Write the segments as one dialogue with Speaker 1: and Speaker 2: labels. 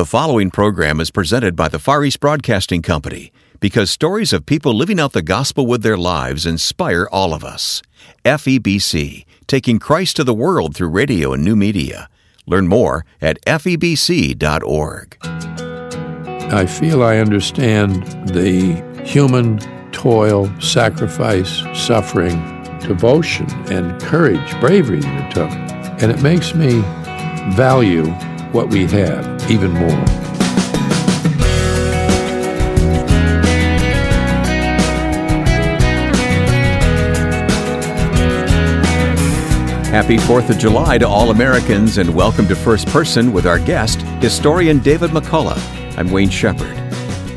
Speaker 1: The following program is presented by the Far East Broadcasting Company because stories of people living out the gospel with their lives inspire all of us. FEBC, taking Christ to the world through radio and new media. Learn more at febc.org.
Speaker 2: I feel I understand the human toil, sacrifice, suffering, devotion, and courage, bravery that it took. And it makes me value what we have even more.
Speaker 1: Happy 4th of July to all Americans and welcome to First Person with our guest, historian David McCullough. I'm Wayne Shepherd.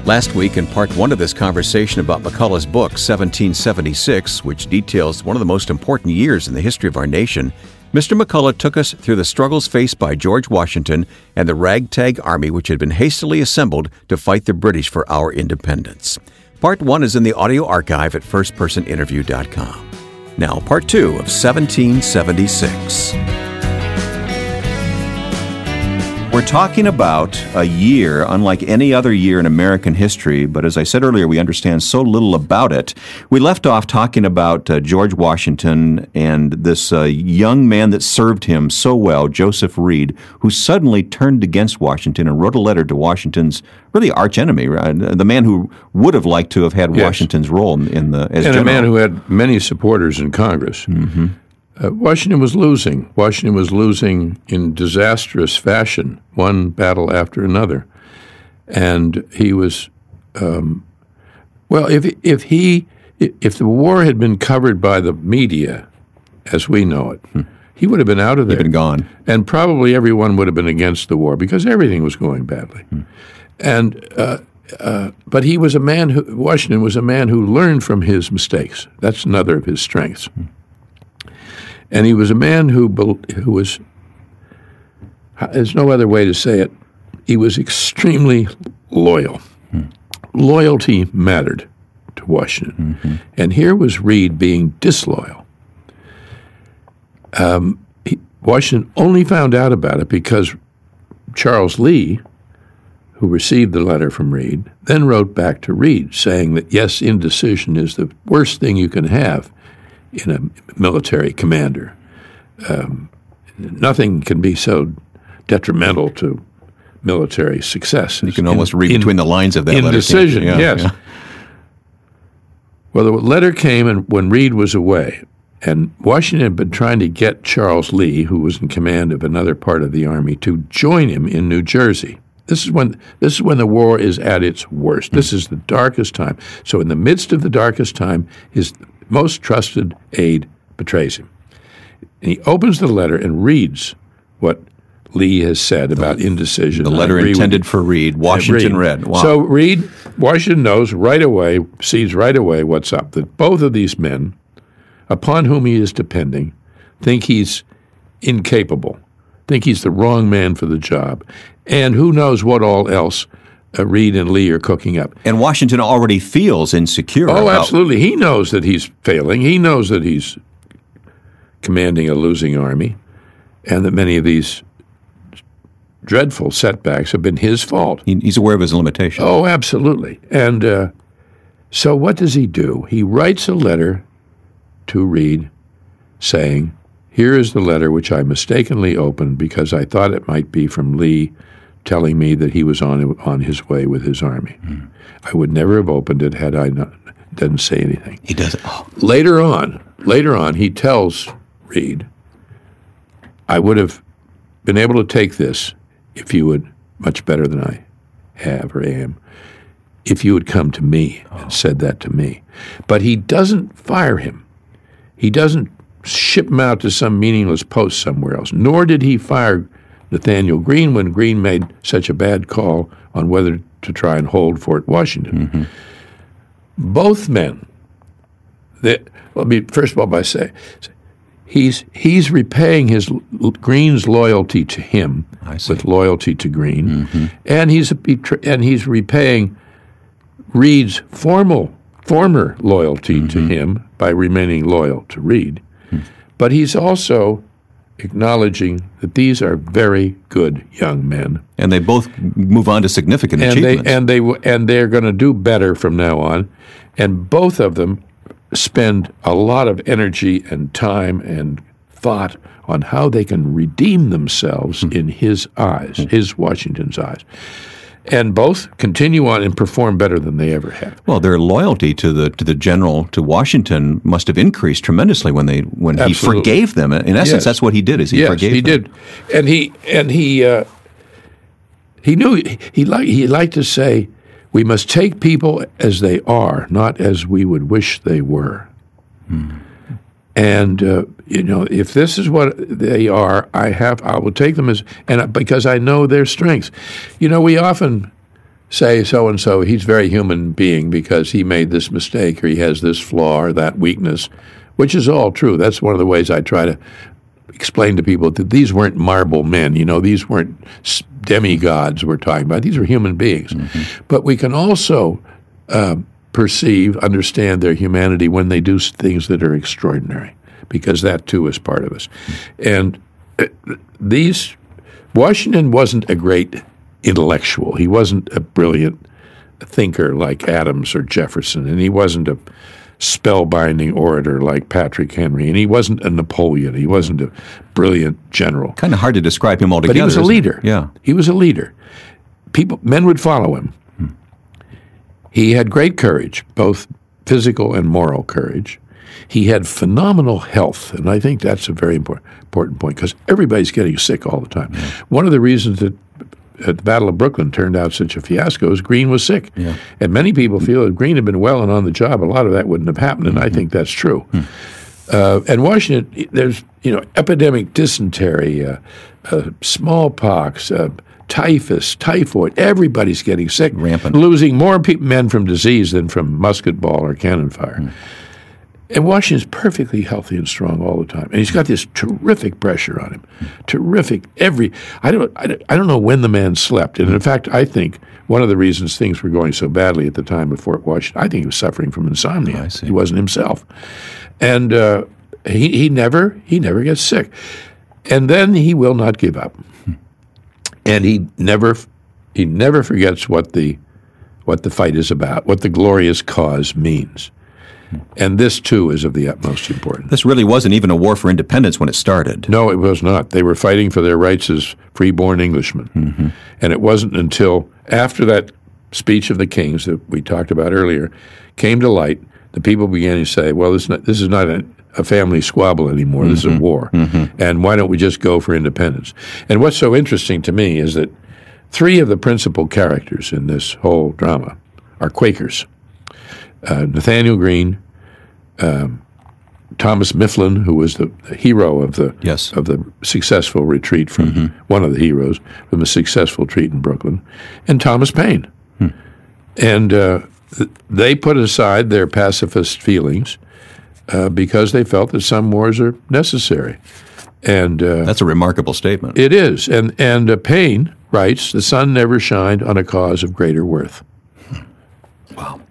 Speaker 1: Last week, in part one of this conversation about McCullough's book, 1776, which details one of the most important years in the history of our nation, Mr. McCullough took us through the struggles faced by George Washington and the ragtag army which had been hastily assembled to fight the British for our independence. Part one is in the audio archive at firstpersoninterview.com. Now, part two of 1776. We're talking about a year unlike any other year in American history, but as I said earlier, we understand so little about it. We left off talking about uh, George Washington and this uh, young man that served him so well, Joseph Reed, who suddenly turned against Washington and wrote a letter to Washington's really archenemy, right? the man who would have liked to have had yes. Washington's role in, in the as
Speaker 2: and
Speaker 1: general.
Speaker 2: a man who had many supporters in Congress.
Speaker 1: Mm-hmm.
Speaker 2: Uh, Washington was losing. Washington was losing in disastrous fashion, one battle after another, and he was. Um, well, if if he if the war had been covered by the media, as we know it, hmm. he would have been out of there.
Speaker 1: He'd been gone,
Speaker 2: and probably everyone would have been against the war because everything was going badly. Hmm. And uh, uh, but he was a man who Washington was a man who learned from his mistakes. That's another of his strengths. Hmm. And he was a man who, who was, there's no other way to say it, he was extremely loyal. Hmm. Loyalty mattered to Washington. Mm-hmm. And here was Reed being disloyal. Um, he, Washington only found out about it because Charles Lee, who received the letter from Reed, then wrote back to Reed saying that yes, indecision is the worst thing you can have in a military commander. Um, nothing can be so detrimental to military success.
Speaker 1: You can almost read in, between the lines of that
Speaker 2: letter. yeah, yes. Yeah. Well, the letter came and when Reed was away, and Washington had been trying to get Charles Lee, who was in command of another part of the army, to join him in New Jersey. This is when this is when the war is at its worst. This is the darkest time. So, in the midst of the darkest time, his most trusted aide betrays him. And he opens the letter and reads what Lee has said about indecision.
Speaker 1: The letter intended for Reed, Washington Reed. read.
Speaker 2: Wow. So Reed, Washington knows right away, sees right away what's up, that both of these men, upon whom he is depending, think he's incapable, think he's the wrong man for the job, and who knows what all else uh, Reed and Lee are cooking up.
Speaker 1: And Washington already feels insecure.
Speaker 2: Oh, absolutely. He knows that he's failing. He knows that he's commanding a losing army, and that many of these dreadful setbacks have been his fault.
Speaker 1: he's aware of his limitations.
Speaker 2: Oh, absolutely. And uh, so, what does he do? He writes a letter to Reed saying, Here is the letter which I mistakenly opened because I thought it might be from Lee telling me that he was on on his way with his army. Mm. I would never have opened it had I not didn't say anything.
Speaker 1: He doesn't. Oh.
Speaker 2: Later on, later on, he tells Reed, "I would have been able to take this if you would much better than I have or am." If you had come to me and oh. said that to me. But he doesn't fire him. He doesn't ship him out to some meaningless post somewhere else, nor did he fire Nathanael Greene when Greene made such a bad call on whether to try and hold Fort Washington.
Speaker 1: Mm-hmm.
Speaker 2: Both men, that, let me first of all by say, he's he's repaying his Greene's loyalty to him with loyalty to Greene,
Speaker 1: mm-hmm.
Speaker 2: and he's and he's repaying Reed's formal former loyalty mm-hmm. to him by remaining loyal to Reed. Mm-hmm. But he's also acknowledging that these are very good young men,
Speaker 1: And they both move on to significant
Speaker 2: and they
Speaker 1: achievements.
Speaker 2: and they and they're going to do better from now on, and both of them spend a lot of energy and time and thought on how they can redeem themselves hmm. in his eyes, his Washington's eyes, and both continue on and perform better than they ever have.
Speaker 1: well, their loyalty to the to the general to Washington must have increased tremendously when they when he forgave them. In essence,
Speaker 2: Yes.
Speaker 1: that's what he did. Is he
Speaker 2: yes,
Speaker 1: forgave
Speaker 2: he
Speaker 1: them.
Speaker 2: did, and he and he uh, he knew he like he liked to say, "We must take people as they are, not as we would wish they were." And uh, you know, if this is what they are, I have I will take them as and because I know their strengths. You know, we often say so and so he's a very human being because he made this mistake or he has this flaw or that weakness, which is all true. That's one of the ways I try to explain to people that these weren't marble men. You know, these weren't demigods we're talking about. These are human beings. But we can also uh, perceive, understand their humanity when they do things that are extraordinary, because that too is part of us. And uh, these, Washington wasn't a great intellectual. He wasn't a brilliant thinker like Adams or Jefferson, and he wasn't a spellbinding orator like Patrick Henry, and he wasn't a Napoleon. He wasn't a brilliant general.
Speaker 1: Kind of hard to describe him altogether.
Speaker 2: But he was a leader.
Speaker 1: Yeah.
Speaker 2: He was a leader. People, men would follow him. He had great courage, both physical and moral courage. He had phenomenal health, and I think that's a very important important point because everybody's getting sick all the time. One of the reasons that at the Battle of Brooklyn turned out such a fiasco is Greene was sick, and many people feel if Greene had been well and on the job, a lot of that wouldn't have happened, and I think that's true. Uh, and Washington, there's you know epidemic dysentery, uh, uh, smallpox, uh, typhus, typhoid. Everybody's getting sick,
Speaker 1: Rampant.
Speaker 2: losing more pe- men from disease than from musket ball or cannon fire. And Washington's perfectly healthy and strong all the time, and he's got this terrific pressure on him. Terrific. Every I don't I don't, I don't know when the man slept, and in fact, I think one of the reasons things were going so badly at the time of Fort Washington, I think he was suffering from insomnia.
Speaker 1: See.
Speaker 2: He wasn't himself, and uh, he he never he never gets sick, and then he will not give up, and he never he never forgets what the what the fight is about, what the glorious cause means. And this too is of the utmost importance.
Speaker 1: This really wasn't even a war for independence when it started.
Speaker 2: No, it was not. They were fighting for their rights as free-born Englishmen, mm-hmm. and it wasn't until after that speech of the kings that we talked about earlier came to light, the people began to say, "Well, this is not, this is not a, a family squabble anymore. This is a mm-hmm. war, mm-hmm. and why don't we just go for independence?" And what's so interesting to me is that three of the principal characters in this whole drama are Quakers: uh, Nathanael Greene, um, Thomas Mifflin, who was the, the hero of the
Speaker 1: Yes.
Speaker 2: of the successful retreat from mm-hmm. one of the heroes from a successful retreat in Brooklyn, and Thomas Paine, hmm. and uh, th- they put aside their pacifist feelings uh, because they felt that some wars are necessary, and uh,
Speaker 1: That's a remarkable statement.
Speaker 2: it is. And and uh, Paine writes, "The sun never shined on a cause of greater worth." Wow.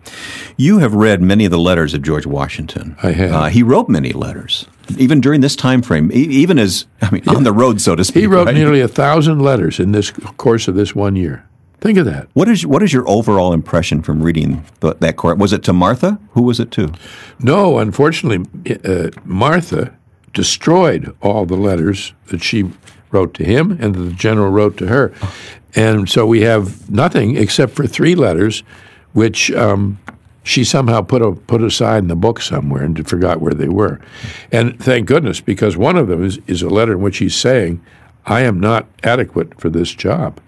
Speaker 1: You have read many of the letters of George Washington.
Speaker 2: I have.
Speaker 1: Uh, he wrote many letters, even during this time frame, e- even as I mean, on the road, so to speak.
Speaker 2: He wrote
Speaker 1: right?
Speaker 2: nearly a thousand letters in this course of this one year. Think of that.
Speaker 1: What is what is your overall impression from reading the, that court? Was it to Martha? Who was it to?
Speaker 2: No, unfortunately, uh, Martha destroyed all the letters that she wrote to him and that the general wrote to her. And so we have nothing except for three letters, which um, she somehow put, a, put aside in the book somewhere and forgot where they were. And thank goodness, because one of them is, is a letter in which he's saying, I am not adequate for this job.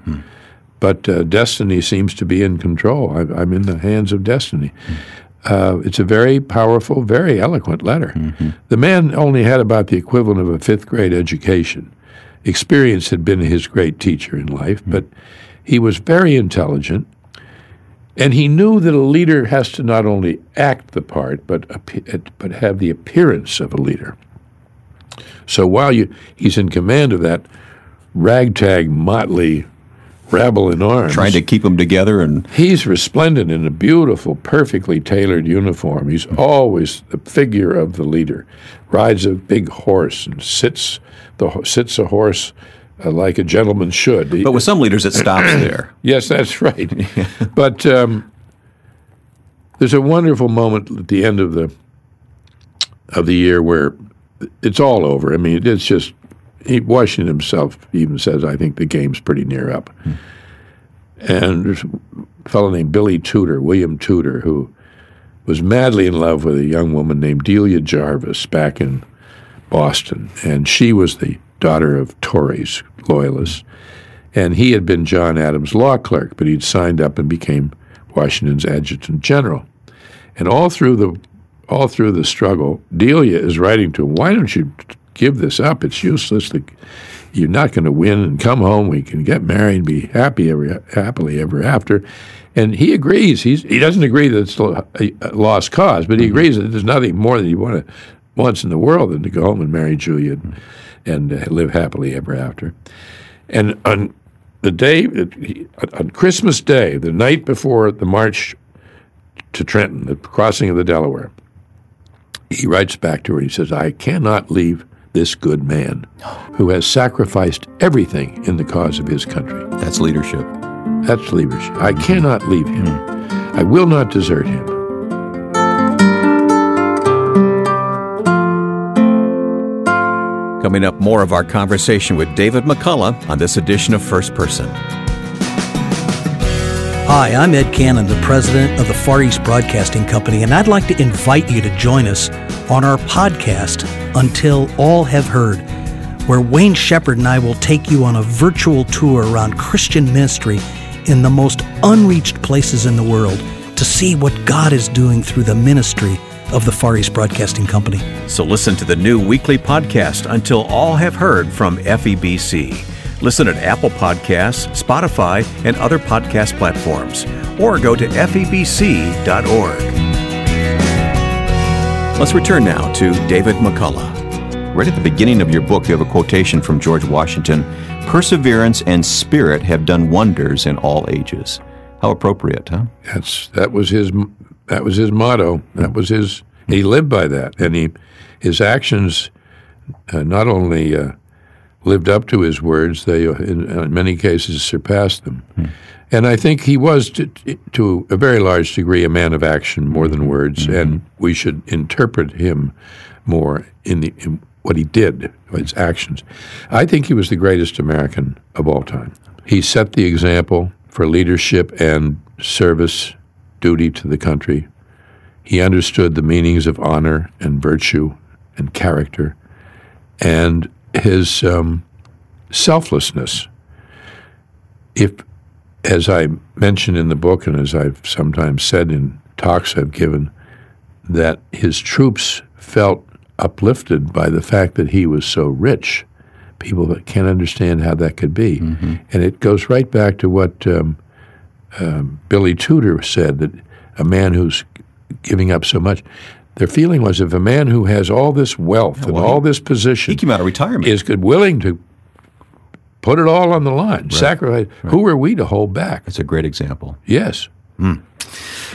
Speaker 2: But uh, destiny seems to be in control. I, I'm in the hands of destiny. Uh, it's a very powerful, very eloquent letter. The man only had about the equivalent of a fifth grade education. Experience had been his great teacher in life, but he was very intelligent, and he knew that a leader has to not only act the part, but but have the appearance of a leader. So while you, he's in command of that ragtag, motley rabble in arms.
Speaker 1: Trying to keep them together and
Speaker 2: He's resplendent in a beautiful, perfectly tailored uniform. He's always the figure of the leader. Rides a big horse and sits the sits a horse uh, like a gentleman should.
Speaker 1: But with some leaders it stops there.
Speaker 2: Yes, that's right. but um, there's a wonderful moment at the end of the of the year where it's all over. I mean, it's just he, Washington himself even says, "I think the game's pretty near up." And there's a fellow named Billy Tudor, William Tudor, who was madly in love with a young woman named Delia Jarvis back in Boston, and she was the daughter of Tories, loyalists and he had been John Adams' law clerk, but he'd signed up and became Washington's adjutant general. And all through the all through the struggle, Delia is writing to him, "Why don't you give this up? It's useless. The, you're not going to win. And come home. We can get married and be happy ever happily ever after." And he agrees. He's, he doesn't agree that it's a lost cause, but he agrees that there's nothing more that he want wants in the world than to go home and marry Julia and, and uh, live happily ever after. And on the day on Christmas Day, the night before the march to Trenton, the crossing of the Delaware, he writes back to her. He says, "I cannot leave this good man, who has sacrificed everything in the cause of his country.
Speaker 1: That's leadership.
Speaker 2: That's leadership. I mm-hmm. cannot leave him. Mm-hmm. I will not desert him."
Speaker 1: Coming up, more of our conversation with David McCullough on this edition of First Person.
Speaker 3: Hi, I'm Ed Cannon, the president of the Far East Broadcasting Company, and I'd like to invite you to join us on our podcast, Until All Have Heard, where Wayne Shepherd and I will take you on a virtual tour around Christian ministry in the most unreached places in the world to see what God is doing through the ministry of the Far East Broadcasting Company.
Speaker 1: So listen to the new weekly podcast Until All Have Heard from FEBC. Listen at Apple Podcasts, Spotify, and other podcast platforms, or go to febc.org. Let's return now to David McCullough. Right at the beginning of your book, you have a quotation from George Washington Perseverance and spirit have done wonders in all ages. How appropriate, huh?
Speaker 2: That's that was his that was his motto. That was his. He lived by that, and he his actions uh, not only uh, lived up to his words; they, uh, in, in many cases, surpassed them. And I think he was, to, to a very large degree, a man of action more than words, and we should interpret him more in, the, in what he did, his actions. I think he was the greatest American of all time. He set the example for leadership and service duty to the country. He understood the meanings of honor and virtue and character and his um, selflessness. If, as I mentioned in the book and as I've sometimes said in talks I've given, that his troops felt uplifted by the fact that he was so rich. People that can't understand how that could be. And it goes right back to what um, um, Billy Tudor said that a man who's giving up so much, their feeling was if a man who has all this wealth and
Speaker 1: well,
Speaker 2: all this position
Speaker 1: He came out of retirement.
Speaker 2: is good, willing to put it all on the line, sacrifice, who are we to hold back?
Speaker 1: That's a great example.
Speaker 2: Yes.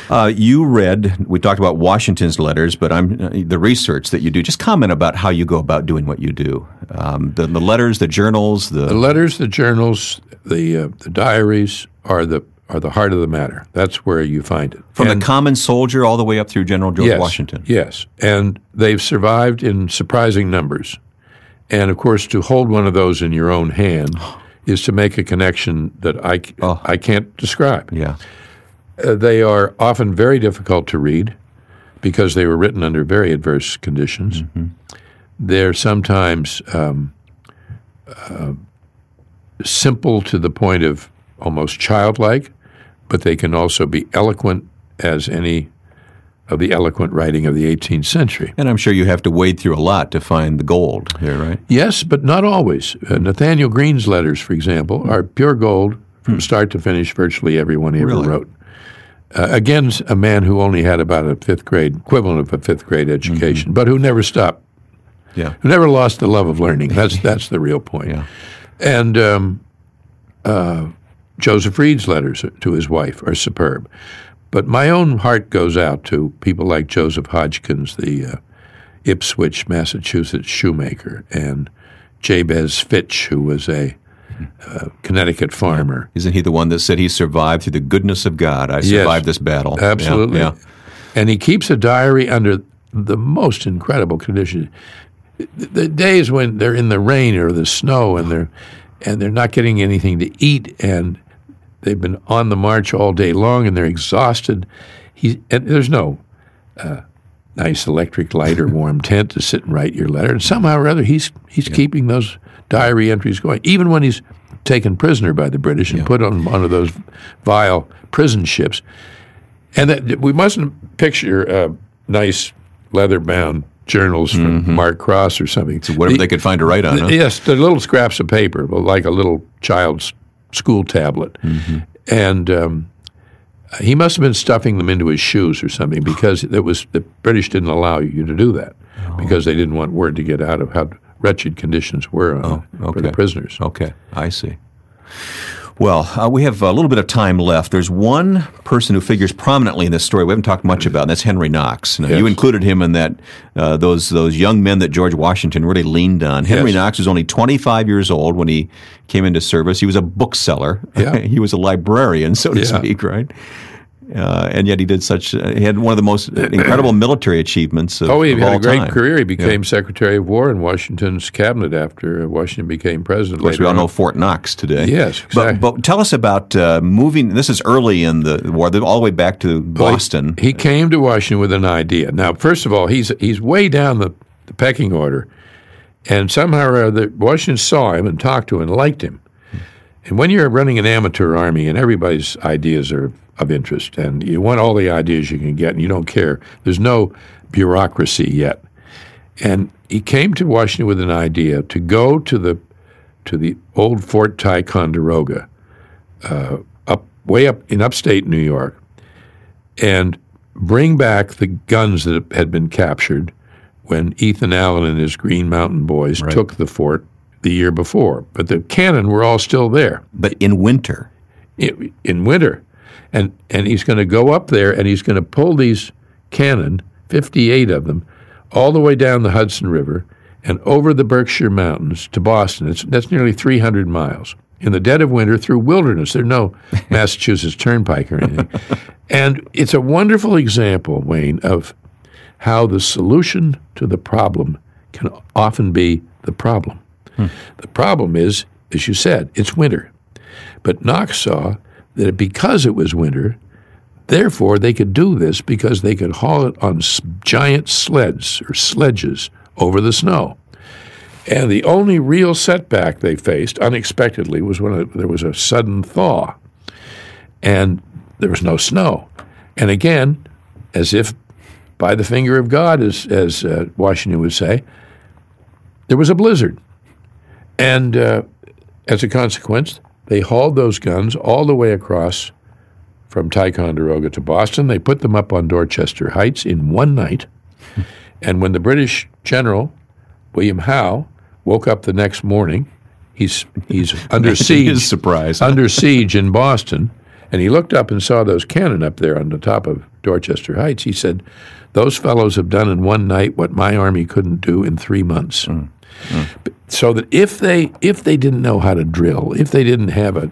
Speaker 1: Uh, you read, we talked about Washington's letters, but I'm uh, the research that you do. Just comment about how you go about doing what you do. Um, the, the letters, the journals, the,
Speaker 2: The letters, the journals, the uh, the diaries are the are the heart of the matter. That's where you find it.
Speaker 1: from
Speaker 2: And-
Speaker 1: the common soldier all the way up through General George
Speaker 2: yes,
Speaker 1: Washington.
Speaker 2: Yes, and they've survived in surprising numbers. And of course, to hold one of those in your own hand is to make a connection that I,
Speaker 1: Oh.
Speaker 2: I can't describe.
Speaker 1: Yeah.
Speaker 2: Uh, they are often very difficult to read because they were written under very adverse conditions. They're sometimes um, uh, simple to the point of almost childlike, but they can also be eloquent as any of the eloquent writing of the 18th century.
Speaker 1: And I'm sure you have to wade through a lot to find the gold here, right?
Speaker 2: Yes, but not always. Uh, Nathanael Greene's letters, for example, are pure gold from start to finish, virtually every one he ever
Speaker 1: Really?
Speaker 2: wrote. Uh, again, a man who only had about a fifth grade, equivalent of a fifth grade education, but who never stopped,
Speaker 1: Yeah.
Speaker 2: who never lost the love of learning. That's, that's the real point.
Speaker 1: Yeah.
Speaker 2: And um, uh, Joseph Reed's letters to his wife are superb. But my own heart goes out to people like Joseph Hodgkins, the uh, Ipswich, Massachusetts shoemaker, and Jabez Fitch, who was a uh, Connecticut farmer.
Speaker 1: Isn't he the one that said he survived through the goodness of God? I survived
Speaker 2: Yes.
Speaker 1: this battle.
Speaker 2: Absolutely.
Speaker 1: Yeah, yeah.
Speaker 2: And he keeps a diary under the most incredible conditions. The, the days when they're in the rain or the snow and they're and they're not getting anything to eat and they've been on the march all day long and they're exhausted. He and there's no uh, nice electric light or warm tent to sit and write your letter. And somehow or other, he's he's keeping those diary entries going, even when he's taken prisoner by the British and put on one of those vile prison ships. And that, we mustn't picture uh, nice leather-bound journals from Mark Cross or something.
Speaker 1: Whatever
Speaker 2: The-
Speaker 1: they could find to write on.
Speaker 2: the-
Speaker 1: huh?
Speaker 2: Yes, the little scraps of paper, like a little child's school tablet. And um, he must have been stuffing them into his shoes or something because it was the British didn't allow you to do that because they didn't want word to get out of how wretched conditions were on, for the prisoners.
Speaker 1: Okay, I see. Well, uh, we have a little bit of time left. There's one person who figures prominently in this story we haven't talked much about, and that's Henry Knox. Now, You included him in that uh, those those young men that George Washington really leaned on. Henry
Speaker 2: Yes.
Speaker 1: Knox was only 25 years old when he came into service. He was a bookseller.
Speaker 2: Yeah.
Speaker 1: he was a librarian, so to
Speaker 2: Yeah.
Speaker 1: speak, right? Uh, and yet he did such. Uh, he had one of the most incredible military achievements of,
Speaker 2: Oh, he
Speaker 1: of
Speaker 2: had a great
Speaker 1: time.
Speaker 2: career. He became Secretary of War in Washington's cabinet after Washington became president.
Speaker 1: Of course, we all know. Fort Knox today.
Speaker 2: Yes,
Speaker 1: But,
Speaker 2: exactly.
Speaker 1: but tell us about uh, moving. This is early in the war, all the way back to
Speaker 2: Well, he-
Speaker 1: Boston.
Speaker 2: He, came to Washington with an idea. Now, first of all, he's he's way down the, the pecking order, and somehow or other, Washington saw him and talked to him and liked him. And when you're running an amateur army and everybody's ideas are of interest, and you want all the ideas you can get, and you don't care, there's no bureaucracy yet. And he came to Washington with an idea to go to the to the old Fort Ticonderoga, uh, up way up in upstate New York, and bring back the guns that had been captured when Ethan Allen and his Green Mountain Boys took the fort the year before. But the cannon were all still there
Speaker 1: but in winter,
Speaker 2: in winter. And, and he's going to go up there and he's going to pull these cannon, 58 of them, all the way down the Hudson River and over the Berkshire Mountains to Boston. It's, that's nearly 300 miles in the dead of winter through wilderness. There's no Massachusetts Turnpike or anything. and it's a wonderful example, Wayne, of how the solution to the problem can often be the problem. The problem is, as you said, it's winter. But Knox saw that because it was winter, therefore they could do this because they could haul it on giant sleds or sledges over the snow. And the only real setback they faced unexpectedly was when there was a sudden thaw and there was no snow. And again, as if by the finger of God, as, as uh, Washington would say, there was a blizzard. And uh, as a consequence, they hauled those guns all the way across from Ticonderoga to Boston. They put them up on Dorchester Heights in one night. and when the British general, William Howe, woke up the next morning, he's, he's under siege.
Speaker 1: surprise.
Speaker 2: under siege in Boston, and he looked up and saw those cannon up there on the top of Dorchester Heights. He said, "Those fellows have done in one night what my army couldn't do in three months." So that if they if they didn't know how to drill, if they didn't have a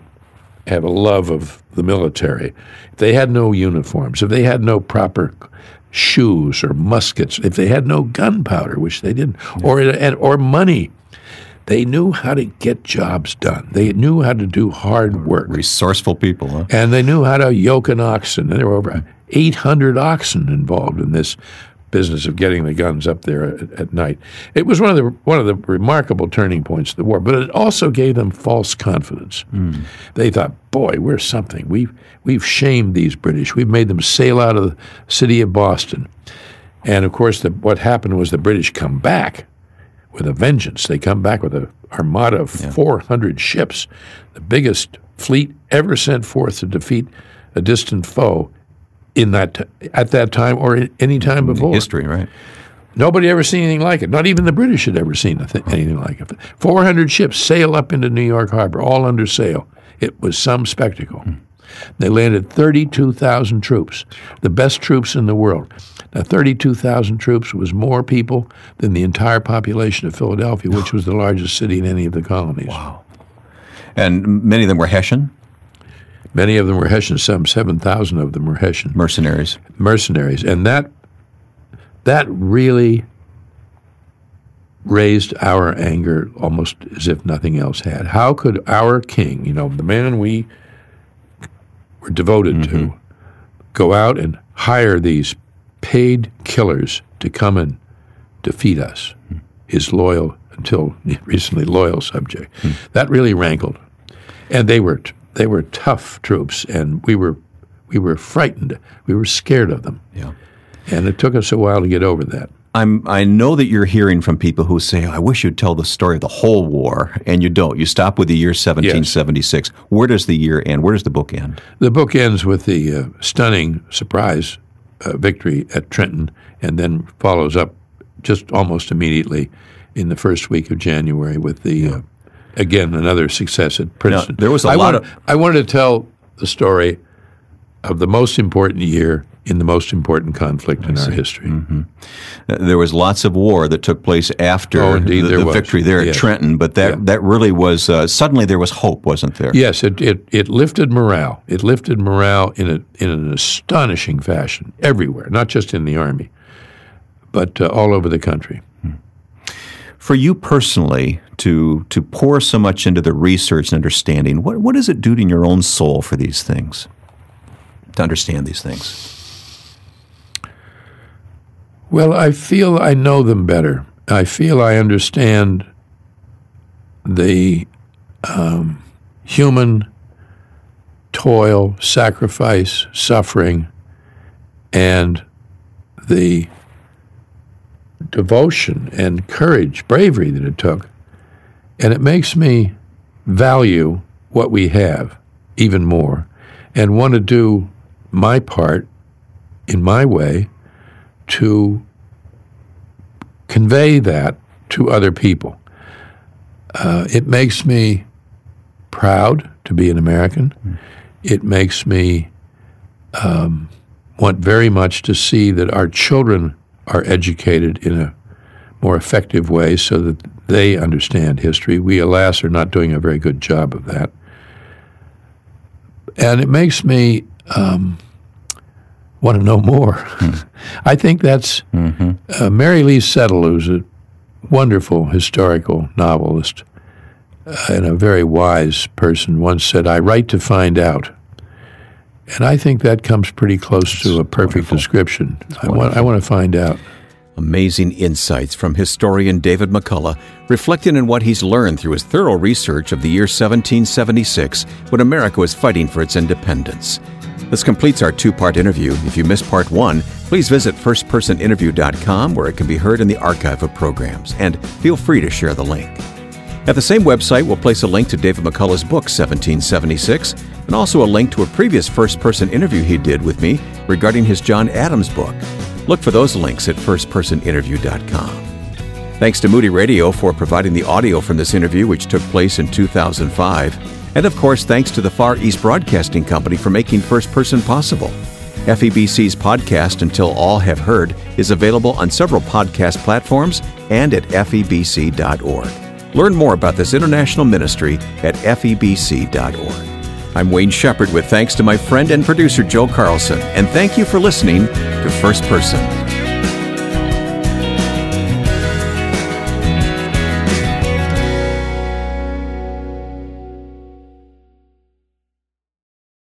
Speaker 2: have a love of the military, if they had no uniforms, if they had no proper shoes or muskets, if they had no gunpowder, which they didn't, or and, or money, they knew how to get jobs done. They knew how to do hard work,
Speaker 1: resourceful people, huh?
Speaker 2: and they knew how to yoke an oxen. And there were over 800 oxen involved in this business of getting the guns up there at, at night. It was one of the one of the remarkable turning points of the war, but it also gave them false confidence. Hmm. They thought, "Boy, we're something. We've we've shamed these British. We've made them sail out of the city of Boston." And of course, the, what happened was the British come back with a vengeance. They come back with an armada of 400 ships, the biggest fleet ever sent forth to defeat a distant foe in that at that time or any time before.
Speaker 1: History, right?
Speaker 2: Nobody ever seen anything like it. Not even the British had ever seen anything like it. 400 ships sail up into New York Harbor, all under sail, It was some spectacle. Hmm. They landed 32,000 troops, the best troops in the world. Now, 32,000 troops was more people than the entire population of Philadelphia, which was the largest city in any of the colonies.
Speaker 1: Wow. And many of them were Hessian?
Speaker 2: Many of them were Hessian. Some 7,000 of them were Hessian.
Speaker 1: Mercenaries.
Speaker 2: Mercenaries. And that, that really raised our anger almost as if nothing else had. How could our king, you know, the man we were devoted mm-hmm. to, go out and hire these paid killers to come and defeat us, his loyal, until recently loyal subject. Mm. That really rankled. And they were they were tough troops, and we were we were frightened. We were scared of them.
Speaker 1: Yeah.
Speaker 2: And it took us a while to get over that.
Speaker 1: I'm, I know that you're hearing from people who say, I wish you'd tell the story of the whole war, and you don't. You stop with the year 1776. Yes. Where does the year end? Where does the book end?
Speaker 2: The book ends with the uh, stunning surprise uh, victory at Trenton and then follows up just almost immediately in the first week of January with the, yeah. uh, again, another success at Princeton.
Speaker 1: Now, there was a I lot
Speaker 2: wanna,
Speaker 1: of.
Speaker 2: I wanted to tell the story of the most important year in the most important conflict in our history.
Speaker 1: Mm-hmm. There was lots of war that took place after
Speaker 2: oh, indeed,
Speaker 1: the, the victory there yes. at Trenton, but that, yeah. that really was uh, suddenly there was hope, wasn't there?
Speaker 2: Yes, it, it, it lifted morale. It lifted morale in, a, in an astonishing fashion everywhere, not just in the Army, but uh, all over the country. Hmm.
Speaker 1: For you personally, to to pour so much into the research and understanding, what, what does it do to your own soul for these things? To understand these things?
Speaker 2: Well, I feel I know them better. I feel I understand the um, human toil, sacrifice, suffering, and the devotion and courage, bravery that it took. And it makes me value what we have even more and want to do my part in my way to convey that to other people. Uh, it makes me proud to be an American. Mm. It makes me um, want very much to see that our children are educated in a more effective way so that they understand history. We, alas, are not doing a very good job of that. And it makes me um, want to know more. Mm. I think that's mm-hmm. uh, Mary Lee Settle, who's a wonderful historical novelist uh, and a very wise person, once said, I write to find out. And I think that comes pretty close that's to a perfect wonderful. description. I want, I want to find out.
Speaker 1: Amazing insights from historian David McCullough, reflecting on what he's learned through his thorough research of the year 1776 when America was fighting for its independence. This completes our two part interview. If you missed part one, please visit firstpersoninterview.com where it can be heard in the archive of programs, and feel free to share the link. At the same website, we'll place a link to David McCullough's book, 1776, and also a link to a previous first person interview he did with me regarding his John Adams book. Look for those links at firstpersoninterview.com. Thanks to Moody Radio for providing the audio from this interview, which took place in 2005. And of course, thanks to the Far East Broadcasting Company for making First Person possible. FEBC's podcast, Until All Have Heard, is available on several podcast platforms and at febc.org. Learn more about this international ministry at febc.org. I'm Wayne Shepherd with thanks to my friend and producer Joe Carlson, and thank you for listening to First Person.